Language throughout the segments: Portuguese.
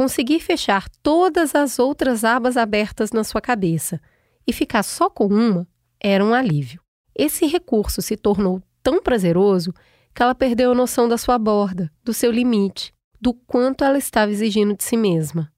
conseguir fechar todas as outras abas abertas na sua cabeça e ficar só com uma era um alívio. Esse recurso se tornou tão prazeroso que ela perdeu a noção da sua borda, do seu limite, do quanto ela estava exigindo de si mesma.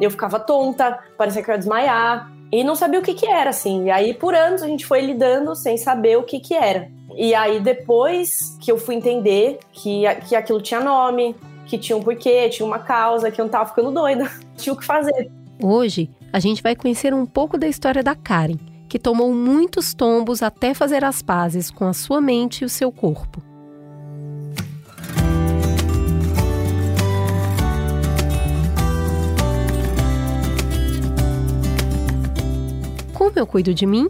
Eu ficava tonta, parecia que eu ia desmaiar, e não sabia o que que era, assim. E aí, por anos, a gente foi lidando sem saber o que que era. E aí, depois que eu fui entender que, que aquilo tinha nome, que tinha um porquê, tinha uma causa, que eu não tava ficando doida, tinha o que fazer. Hoje, a gente vai conhecer um pouco da história da Karen, que tomou muitos tombos até fazer as pazes com a sua mente e o seu corpo. Como eu cuido de mim?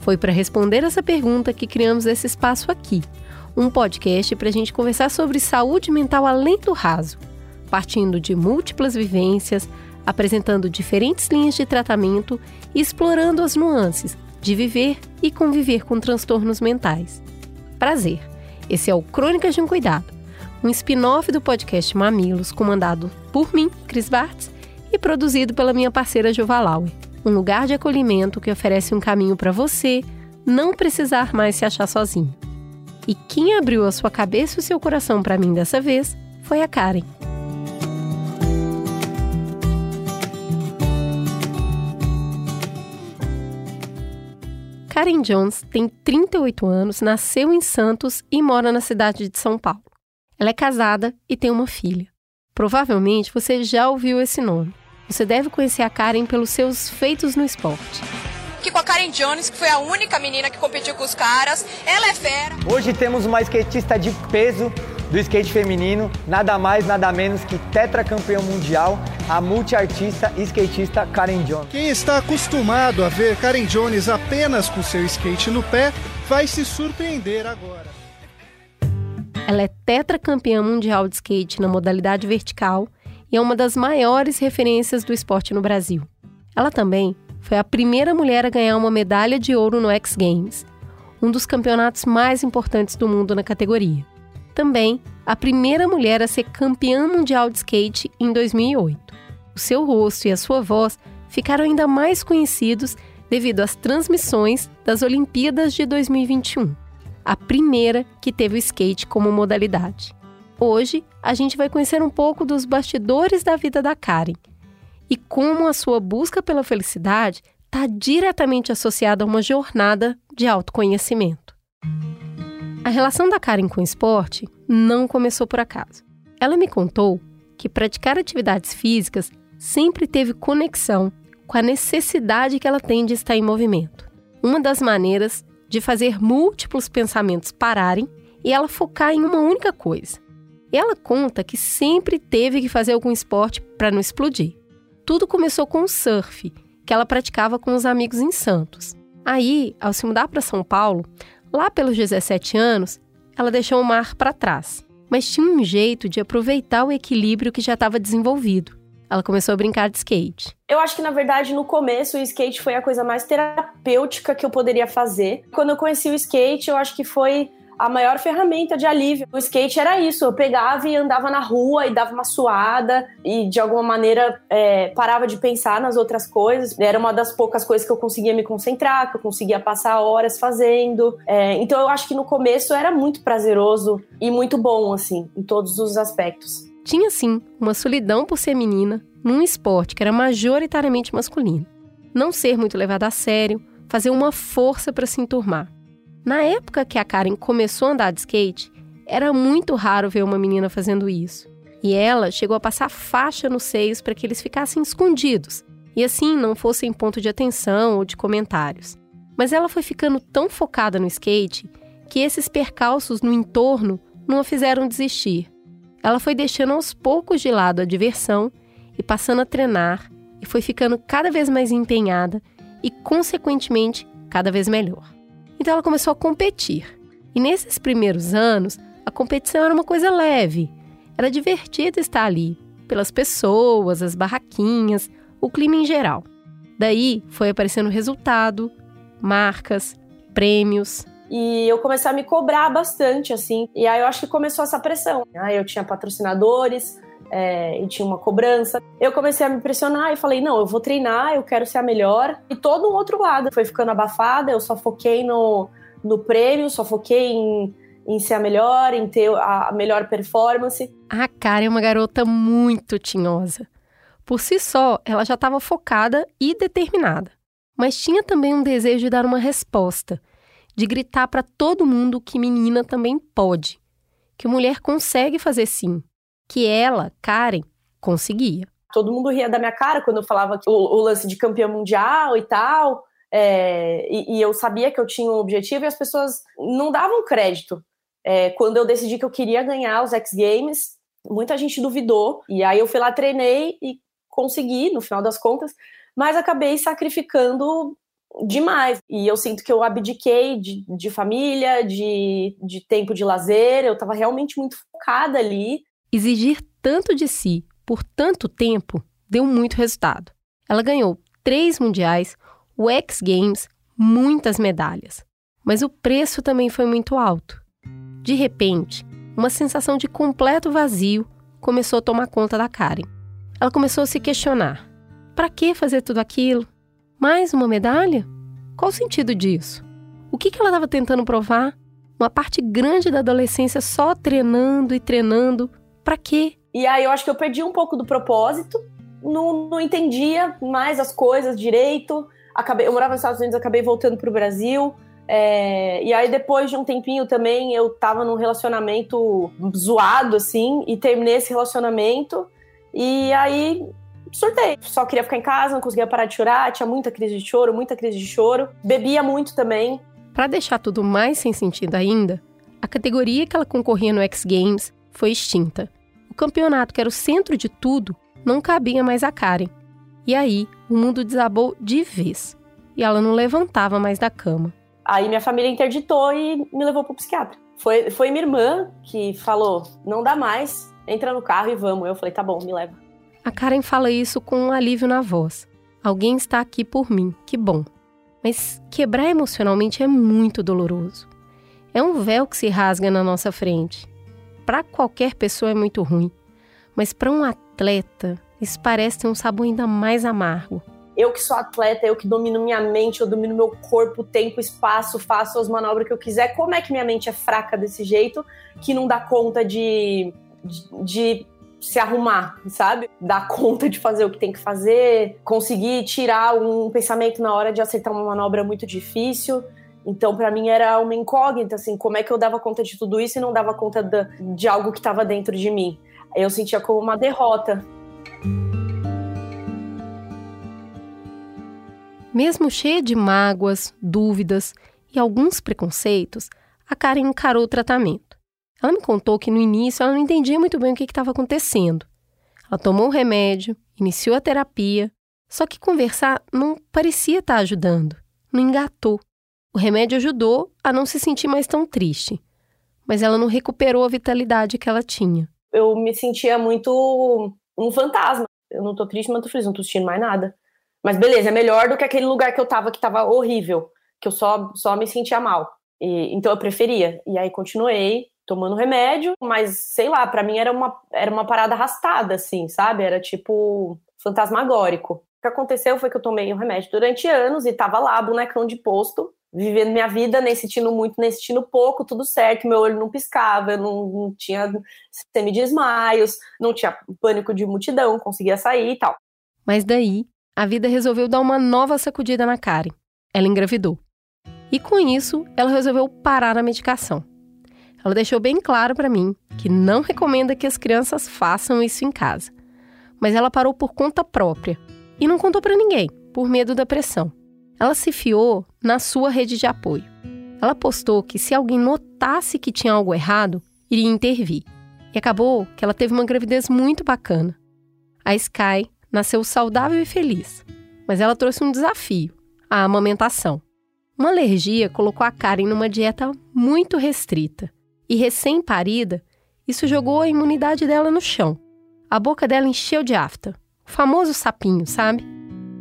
Foi para responder essa pergunta que criamos esse espaço aqui, um podcast para a gente conversar sobre saúde mental além do raso, partindo de múltiplas vivências, apresentando diferentes linhas de tratamento e explorando as nuances de viver e conviver com transtornos mentais. Prazer! Esse é o Crônicas de um Cuidado, um spin-off do podcast Mamilos, comandado por mim, Cris Bartz, e produzido pela minha parceira Juvalauer. Um lugar de acolhimento que oferece um caminho para você não precisar mais se achar sozinho. E quem abriu a sua cabeça e o seu coração para mim dessa vez foi a Karen. Karen Jones tem 38 anos, nasceu em Santos e mora na cidade de São Paulo. Ela é casada e tem uma filha. Provavelmente você já ouviu esse nome. Você deve conhecer a Karen pelos seus feitos no esporte. Aqui com a Karen Jones, que foi a única menina que competiu com os caras. Ela é fera. Hoje temos uma skatista de peso do skate feminino, nada mais, nada menos que tetracampeão mundial, a multiartista e skatista Karen Jones. Quem está acostumado a ver Karen Jones apenas com seu skate no pé, vai se surpreender agora. Ela é tetracampeã mundial de skate na modalidade vertical e é uma das maiores referências do esporte no Brasil. Ela também foi a primeira mulher a ganhar uma medalha de ouro no X Games, um dos campeonatos mais importantes do mundo na categoria também a primeira mulher a ser campeã mundial de skate em 2008. O seu rosto e a sua voz ficaram ainda mais conhecidos devido às transmissões das Olimpíadas de 2021, a primeira que teve o skate como modalidade. Hoje, a gente vai conhecer um pouco dos bastidores da vida da Karen e como a sua busca pela felicidade está diretamente associada a uma jornada de autoconhecimento. A relação da Karen com o esporte não começou por acaso. Ela me contou que praticar atividades físicas sempre teve conexão com a necessidade que ela tem de estar em movimento. Uma das maneiras de fazer múltiplos pensamentos pararem e ela focar em uma única coisa. Ela conta que sempre teve que fazer algum esporte para não explodir. Tudo começou com o surf, que ela praticava com os amigos em Santos. Aí, ao se mudar para São Paulo, Lá pelos 17 anos, ela deixou o mar para trás, mas tinha um jeito de aproveitar o equilíbrio que já estava desenvolvido. Ela começou a brincar de skate. Eu acho que, na verdade, no começo, o skate foi a coisa mais terapêutica que eu poderia fazer. Quando eu conheci o skate, eu acho que foi a maior ferramenta de alívio. O skate era isso, eu pegava e andava na rua e dava uma suada e de alguma maneira é, parava de pensar nas outras coisas. Era uma das poucas coisas que eu conseguia me concentrar, que eu conseguia passar horas fazendo. É, então eu acho que no começo era muito prazeroso e muito bom, assim, em todos os aspectos. Tinha sim uma solidão por ser menina num esporte que era majoritariamente masculino. Não ser muito levada a sério, fazer uma força para se enturmar. Na época que a Karen começou a andar de skate, era muito raro ver uma menina fazendo isso. E ela chegou a passar faixa nos seios para que eles ficassem escondidos e assim não fossem ponto de atenção ou de comentários. Mas ela foi ficando tão focada no skate que esses percalços no entorno não a fizeram desistir. Ela foi deixando aos poucos de lado a diversão e passando a treinar e foi ficando cada vez mais empenhada e, consequentemente, cada vez melhor. Então ela começou a competir. E nesses primeiros anos, a competição era uma coisa leve. Era divertido estar ali, pelas pessoas, as barraquinhas, o clima em geral. Daí foi aparecendo resultado, marcas, prêmios. E eu comecei a me cobrar bastante, assim. E aí eu acho que começou essa pressão. Aí eu tinha patrocinadores, é, e tinha uma cobrança. Eu comecei a me pressionar e falei: não, eu vou treinar, eu quero ser a melhor. E todo o outro lado foi ficando abafada, eu só foquei no, no prêmio, só foquei em, em ser a melhor, em ter a melhor performance. A Cara é uma garota muito tinhosa. Por si só, ela já estava focada e determinada. Mas tinha também um desejo de dar uma resposta, de gritar para todo mundo que menina também pode, que mulher consegue fazer sim, que ela, Karen, conseguia. Todo mundo ria da minha cara quando eu falava o, o lance de campeão mundial e tal. É, e, e, eu sabia que eu tinha um objetivo e as pessoas não davam crédito. É, quando eu decidi que eu queria ganhar os X Games, muita gente duvidou. E aí eu fui lá, treinei e consegui, no final das contas, mas acabei sacrificando demais. E eu sinto que eu abdiquei de, de família, de, de tempo de lazer, eu estava realmente muito focada ali. Exigir tanto de si por tanto tempo deu muito resultado. Ela ganhou três mundiais, o X Games, muitas medalhas. Mas o preço também foi muito alto. De repente, uma sensação de completo vazio começou a tomar conta da Karen. Ela começou a se questionar: para que fazer tudo aquilo? Mais uma medalha? Qual o sentido disso? O que ela estava tentando provar? Uma parte grande da adolescência só treinando e treinando para quê? E aí eu acho que eu perdi um pouco do propósito, não, não entendia mais as coisas direito. Acabei, eu morava nos Estados Unidos, acabei voltando para o Brasil. É, e aí, depois de um tempinho também, eu tava num relacionamento zoado, assim, e terminei esse relacionamento. E aí, surtei. Só queria ficar em casa, não conseguia parar de chorar, tinha muita crise de choro, muita crise de choro. Bebia muito também. Para deixar tudo mais sem sentido ainda, a categoria que ela concorria no X Games foi extinta campeonato, que era o centro de tudo, não cabia mais a Karen. E aí, o mundo desabou de vez. E ela não levantava mais da cama. Aí minha família interditou e me levou pro psiquiatra. Foi, foi minha irmã que falou: não dá mais, entra no carro e vamos. Eu falei: tá bom, me leva. A Karen fala isso com um alívio na voz. Alguém está aqui por mim, que bom. Mas quebrar emocionalmente é muito doloroso. É um véu que se rasga na nossa frente para qualquer pessoa é muito ruim, mas para um atleta, isso parece ter um sabor ainda mais amargo. Eu que sou atleta, eu que domino minha mente, eu domino meu corpo, tempo, espaço, faço as manobras que eu quiser. Como é que minha mente é fraca desse jeito que não dá conta de, de, de se arrumar, sabe? Dar conta de fazer o que tem que fazer, conseguir tirar um pensamento na hora de acertar uma manobra muito difícil. Então, para mim era uma incógnita, assim, como é que eu dava conta de tudo isso e não dava conta de, algo que estava dentro de mim. Eu sentia como uma derrota. Mesmo cheia de mágoas, dúvidas e alguns preconceitos, a Karen encarou o tratamento. Ela me contou que no início ela não entendia muito bem o que estava acontecendo. Ela tomou o remédio, iniciou a terapia, só que conversar não parecia estar tá ajudando, não engatou. O remédio ajudou a não se sentir mais tão triste, mas ela não recuperou a vitalidade que ela tinha. Eu me sentia muito um fantasma. Eu não tô triste, mas não tô feliz, não tô sentindo mais nada. Mas beleza, é melhor do que aquele lugar que eu tava que tava horrível, que eu só, só me sentia mal. E, então eu preferia. E aí continuei tomando remédio, mas sei lá, para mim era uma, era uma parada arrastada, assim, sabe? Era tipo fantasmagórico. O que aconteceu foi que eu tomei o remédio durante anos e tava lá, bonecão de posto, vivendo minha vida, nem sentindo muito, nem sentindo pouco, tudo certo, meu olho não piscava, eu não, não tinha semidesmaios, não tinha pânico de multidão, conseguia sair e tal. Mas daí, a vida resolveu dar uma nova sacudida na Karen. Ela engravidou. E com isso, ela resolveu parar a medicação. Ela deixou bem claro para mim que não recomenda que as crianças façam isso em casa. Mas ela parou por conta própria e não contou para ninguém, por medo da pressão. Ela se fiou na sua rede de apoio. Ela postou que se alguém notasse que tinha algo errado, iria intervir. E acabou que ela teve uma gravidez muito bacana. A Sky nasceu saudável e feliz, mas ela trouxe um desafio: a amamentação. Uma alergia colocou a Karen numa dieta muito restrita. E recém-parida, isso jogou a imunidade dela no chão. A boca dela encheu de afta, o famoso sapinho, sabe?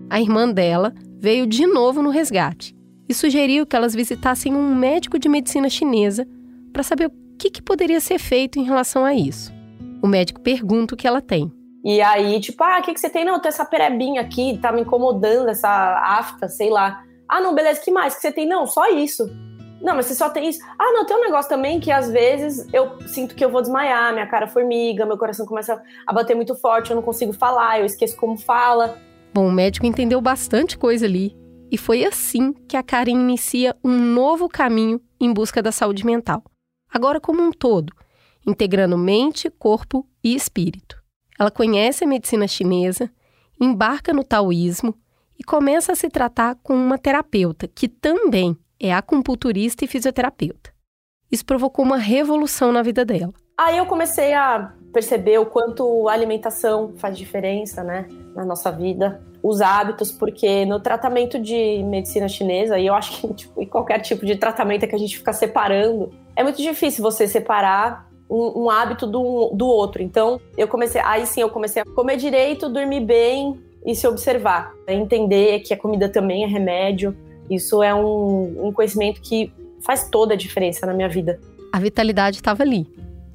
A irmã dela veio de novo no resgate e sugeriu que elas visitassem um médico de medicina chinesa para saber o que, que, poderia ser feito em relação a isso. O médico pergunta o que ela tem. E aí, tipo, ah, o que, que você tem? Não, tem essa perebinha aqui, tá me incomodando, essa afta, sei lá. Ah, não, beleza, que mais que você tem? Não, só isso. Não, mas você só tem isso. Ah, não, tem um negócio também que às vezes eu sinto que eu vou desmaiar, minha cara formiga, meu coração começa a bater muito forte, eu não consigo falar, eu esqueço como fala. Bom, o médico entendeu bastante coisa ali. E foi assim que a Karen inicia um novo caminho em busca da saúde mental. Agora como um todo, integrando mente, corpo e espírito. Ela conhece a medicina chinesa, embarca no taoísmo e começa a se tratar com uma terapeuta que também é acupunturista e fisioterapeuta. Isso provocou uma revolução na vida dela. Aí eu comecei a perceber o quanto a alimentação faz diferença, né, na nossa vida, os hábitos, porque no tratamento de medicina chinesa, e eu acho que tipo, em qualquer tipo de tratamento que a gente fica separando, é muito difícil você separar um, um hábito do, do outro. Então, eu comecei, aí sim, eu comecei a comer direito, dormir bem e se observar, entender que a comida também é remédio. Isso é um, um conhecimento que faz toda a diferença na minha vida. A vitalidade estava ali,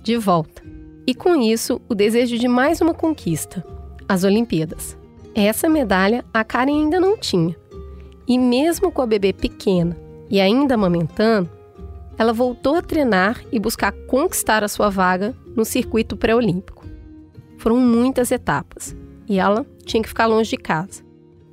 de volta. E com isso, o desejo de mais uma conquista: as Olimpíadas. Essa medalha a Karen ainda não tinha. E mesmo com a bebê pequena e ainda amamentando, ela voltou a treinar e buscar conquistar a sua vaga no circuito pré-olímpico. Foram muitas etapas e ela tinha que ficar longe de casa.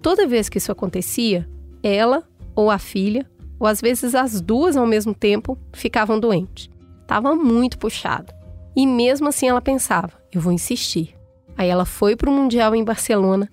Toda vez que isso acontecia, ela ou a filha, ou às vezes as duas ao mesmo tempo, ficavam doentes. Estava muito puxado. E mesmo assim ela pensava: eu vou insistir. Aí ela foi para o Mundial em Barcelona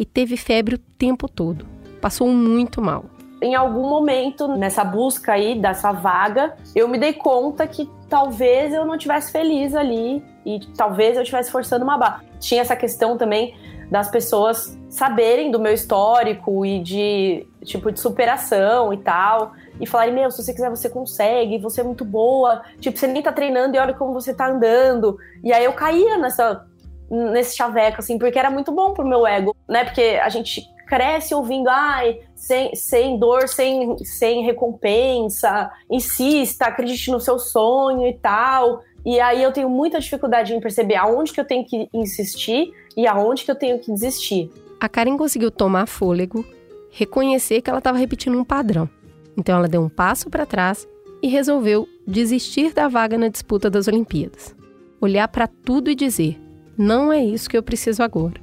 e teve febre o tempo todo. Passou muito mal em algum momento nessa busca aí dessa vaga, eu me dei conta que talvez eu não tivesse feliz ali e talvez eu estivesse forçando uma barra. Tinha essa questão também das pessoas saberem do meu histórico e de tipo de superação e tal. E falarem, meu, se você quiser, você consegue, você é muito boa. Tipo, você nem tá treinando e olha como você tá andando. E aí eu caía nessa, nesse chaveco, assim, porque era muito bom pro meu ego, né? Porque a gente cresce ouvindo, ai, sem, sem dor, sem, sem recompensa, insista, acredite no seu sonho e tal. E aí eu tenho muita dificuldade em perceber aonde que eu tenho que insistir e aonde que eu tenho que desistir. A Karen conseguiu tomar fôlego, reconhecer que ela estava repetindo um padrão. Então ela deu um passo para trás e resolveu desistir da vaga na disputa das Olimpíadas. Olhar para tudo e dizer: não é isso que eu preciso agora.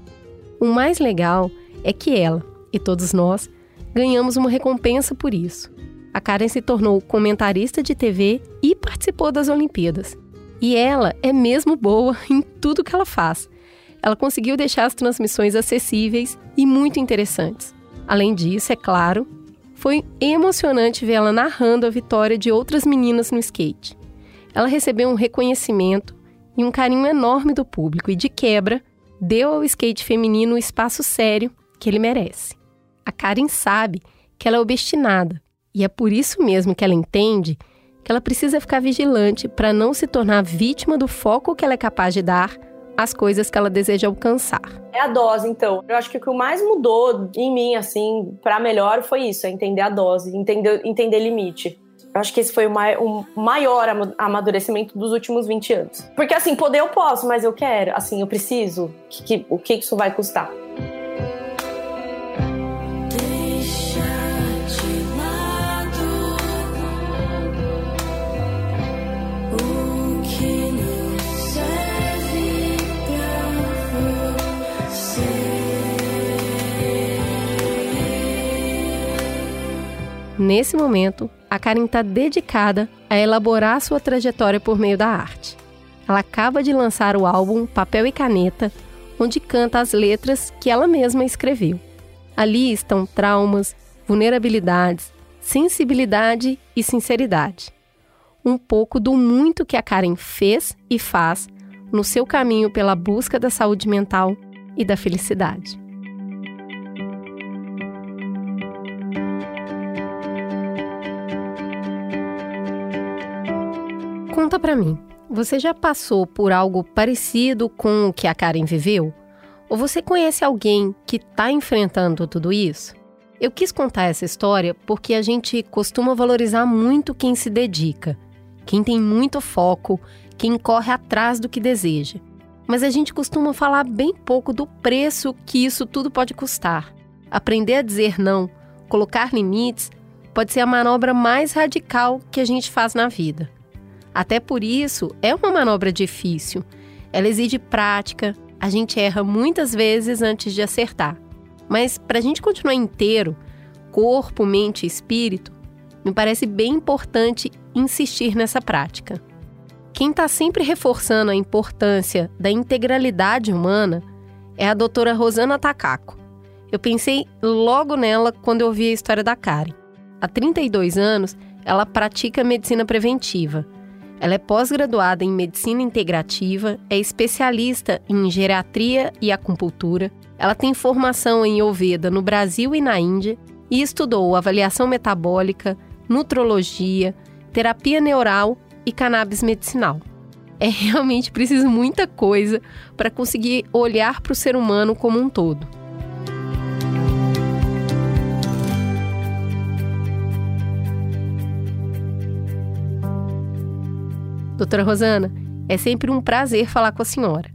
O mais legal é que ela e todos nós ganhamos uma recompensa por isso. A Karen se tornou comentarista de TV e participou das Olimpíadas. E ela é mesmo boa em tudo que ela faz. Ela conseguiu deixar as transmissões acessíveis e muito interessantes. Além disso, é claro, foi emocionante vê-la narrando a vitória de outras meninas no skate. Ela recebeu um reconhecimento e um carinho enorme do público e, de quebra, deu ao skate feminino o espaço sério que ele merece. A Karen sabe que ela é obstinada e é por isso mesmo que ela entende que ela precisa ficar vigilante para não se tornar vítima do foco que ela é capaz de dar às coisas que ela deseja alcançar. É a dose, então. Eu acho que o que mais mudou em mim, assim, para melhor foi isso: é entender a dose, entender, entender limite. Eu acho que esse foi o, o maior amadurecimento dos últimos 20 anos. Porque, assim, poder eu posso, mas eu quero, assim, eu preciso. Que, que, o que isso vai custar? Nesse momento, a Karen está dedicada a elaborar sua trajetória por meio da arte. Ela acaba de lançar o álbum Papel e Caneta, onde canta as letras que ela mesma escreveu. Ali estão traumas, vulnerabilidades, sensibilidade e sinceridade. Um pouco do muito que a Karen fez e faz no seu caminho pela busca da saúde mental e da felicidade. Conta para mim, você já passou por algo parecido com o que a Karen viveu? Ou você conhece alguém que está enfrentando tudo isso? Eu quis contar essa história porque a gente costuma valorizar muito quem se dedica, quem tem muito foco, quem corre atrás do que deseja. Mas a gente costuma falar bem pouco do preço que isso tudo pode custar. Aprender a dizer não, colocar limites, pode ser a manobra mais radical que a gente faz na vida. Até por isso, é uma manobra difícil. Ela exige prática, a gente erra muitas vezes antes de acertar. Mas para a gente continuar inteiro, corpo, mente e espírito, me parece bem importante insistir nessa prática. Quem está sempre reforçando a importância da integralidade humana é a doutora Rosana Takako. Eu pensei logo nela quando eu ouvi a história da Karen. Há 32 anos, ela pratica medicina preventiva. Ela é pós-graduada em medicina integrativa, é especialista em geriatria e acupuntura. Ela tem formação em Oveda no Brasil e na Índia e estudou avaliação metabólica, nutrologia, terapia neural e cannabis medicinal. É realmente preciso muita coisa para conseguir olhar para o ser humano como um todo. Doutora Rosana, é sempre um prazer falar com a senhora.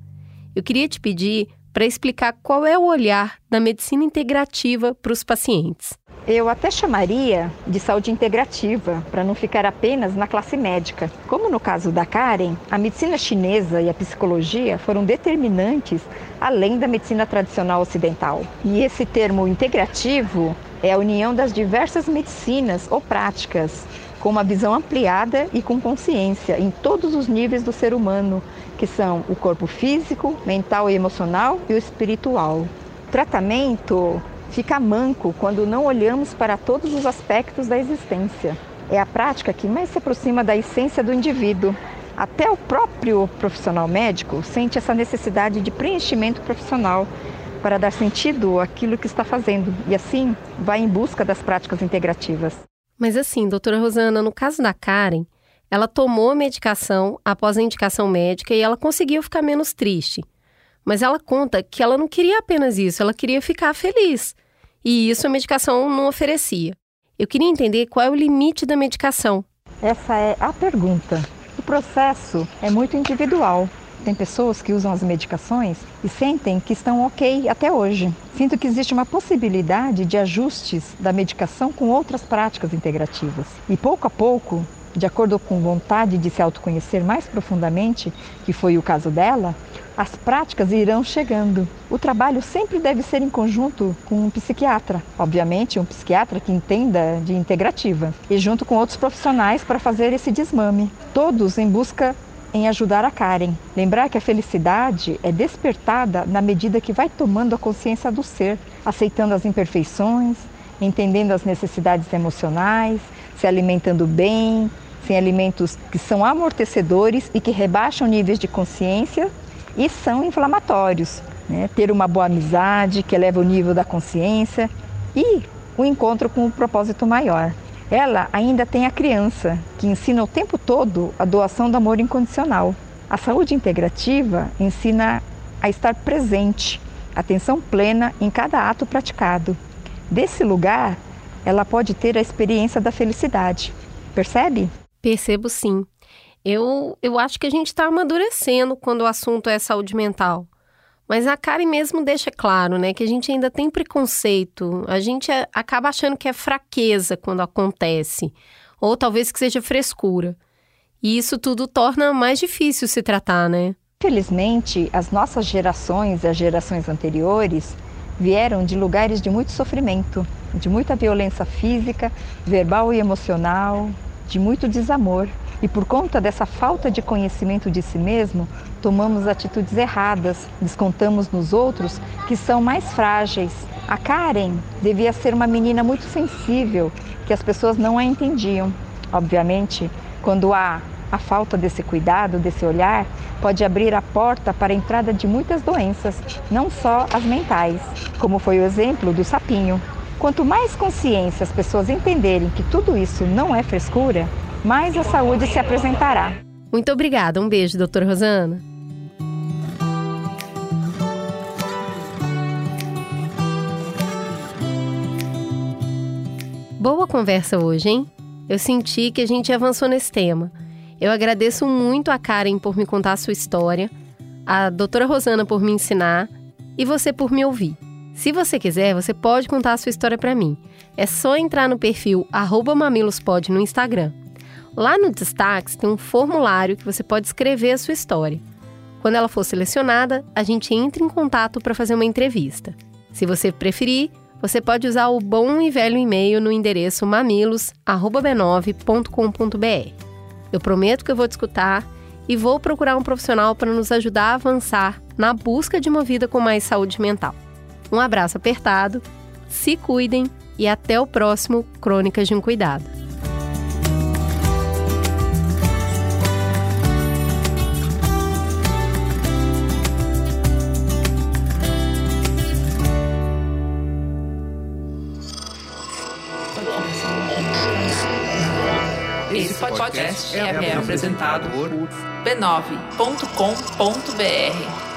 Eu queria te pedir para explicar qual é o olhar da medicina integrativa para os pacientes. Eu até chamaria de saúde integrativa, para não ficar apenas na classe médica. Como no caso da Karen, a medicina chinesa e a psicologia foram determinantes além da medicina tradicional ocidental. E esse termo integrativo é a união das diversas medicinas ou práticas com uma visão ampliada e com consciência em todos os níveis do ser humano, que são o corpo físico, mental e emocional e o espiritual. O tratamento fica manco quando não olhamos para todos os aspectos da existência. É a prática que mais se aproxima da essência do indivíduo. Até o próprio profissional médico sente essa necessidade de preenchimento profissional para dar sentido àquilo que está fazendo e assim vai em busca das práticas integrativas. Mas assim, doutora Rosana, no caso da Karen, ela tomou a medicação após a indicação médica e ela conseguiu ficar menos triste. Mas ela conta que ela não queria apenas isso, ela queria ficar feliz. E isso a medicação não oferecia. Eu queria entender qual é o limite da medicação. Essa é a pergunta. O processo é muito individual. Tem pessoas que usam as medicações e sentem que estão ok até hoje. Sinto que existe uma possibilidade de ajustes da medicação com outras práticas integrativas. E pouco a pouco, de acordo com vontade de se autoconhecer mais profundamente, que foi o caso dela, as práticas irão chegando. O trabalho sempre deve ser em conjunto com um psiquiatra, obviamente um psiquiatra que entenda de integrativa, e junto com outros profissionais para fazer esse desmame, todos em busca em ajudar a Karen. Lembrar que a felicidade é despertada na medida que vai tomando a consciência do ser, aceitando as imperfeições, entendendo as necessidades emocionais, se alimentando bem, sem alimentos que são amortecedores e que rebaixam níveis de consciência e são inflamatórios. Né? Ter uma boa amizade que eleva o nível da consciência e o encontro com o um propósito maior. Ela ainda tem a criança, que ensina o tempo todo a doação do amor incondicional. A saúde integrativa ensina a estar presente, atenção plena em cada ato praticado. Desse lugar, ela pode ter a experiência da felicidade. Percebe? Percebo sim. Eu, eu acho que a gente está amadurecendo quando o assunto é saúde mental. Mas a Karen mesmo deixa claro, né, que a gente ainda tem preconceito. A gente acaba achando que é fraqueza quando acontece, ou talvez que seja frescura. E isso tudo torna mais difícil se tratar, né? Felizmente, as nossas gerações e as gerações anteriores vieram de lugares de muito sofrimento, de muita violência física, verbal e emocional, de muito desamor. E por conta dessa falta de conhecimento de si mesmo, tomamos atitudes erradas, descontamos nos outros que são mais frágeis. A Karen devia ser uma menina muito sensível, que as pessoas não a entendiam. Obviamente, quando há a falta desse cuidado, desse olhar, pode abrir a porta para a entrada de muitas doenças, não só as mentais, como foi o exemplo do sapinho. Quanto mais consciência as pessoas entenderem que tudo isso não é frescura, mais a saúde se apresentará. Muito obrigada. Um beijo, doutora Rosana. Boa conversa hoje, hein? Eu senti que a gente avançou nesse tema. Eu agradeço muito a Karen por me contar a sua história, a doutora Rosana por me ensinar e você por me ouvir. Se você quiser, você pode contar a sua história para mim. É só entrar no perfil mamilospod no Instagram. Lá no destaques tem um formulário que você pode escrever a sua história. Quando ela for selecionada, a gente entra em contato para fazer uma entrevista. Se você preferir, você pode usar o bom e velho e-mail no endereço mamilos@b9.com.br. Eu prometo que eu vou te escutar e vou procurar um profissional para nos ajudar a avançar na busca de uma vida com mais saúde mental. Um abraço apertado, se cuidem e até o próximo Crônicas de um Cuidado. Esse podcast é, é apresentado por b9.com.br.